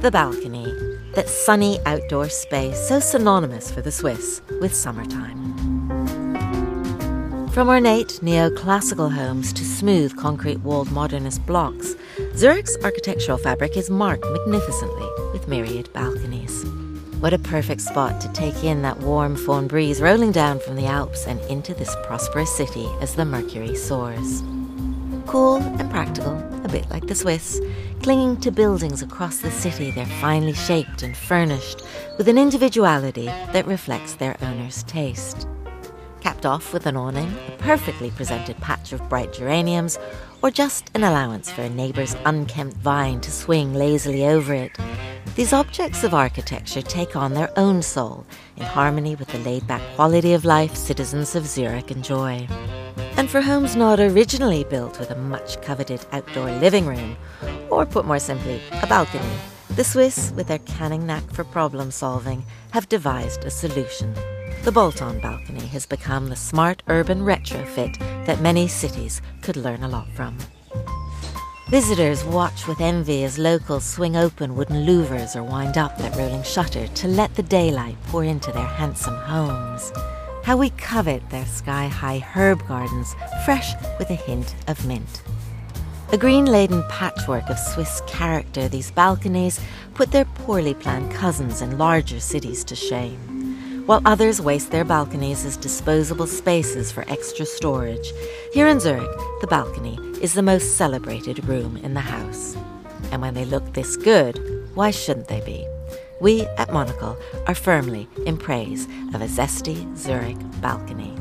the balcony, that sunny outdoor space so synonymous for the Swiss with summertime. From ornate neoclassical homes to smooth concrete walled modernist blocks, Zurich's architectural fabric is marked magnificently with myriad balconies. What a perfect spot to take in that warm föhn breeze rolling down from the Alps and into this prosperous city as the Mercury soars. Cool and practical, a bit like the Swiss, clinging to buildings across the city, they're finely shaped and furnished with an individuality that reflects their owner's taste. Capped off with an awning, a perfectly presented patch of bright geraniums, or just an allowance for a neighbour's unkempt vine to swing lazily over it, these objects of architecture take on their own soul in harmony with the laid back quality of life citizens of Zurich enjoy. And for homes not originally built with a much coveted outdoor living room, or put more simply, a balcony, the Swiss, with their canning knack for problem solving, have devised a solution. The bolt on balcony has become the smart urban retrofit that many cities could learn a lot from. Visitors watch with envy as locals swing open wooden louvers or wind up that rolling shutter to let the daylight pour into their handsome homes. How we covet their sky high herb gardens, fresh with a hint of mint. A green laden patchwork of Swiss character, these balconies put their poorly planned cousins in larger cities to shame while others waste their balconies as disposable spaces for extra storage. Here in Zurich, the balcony is the most celebrated room in the house. And when they look this good, why shouldn't they be? We at Monocle are firmly in praise of a zesty Zurich balcony.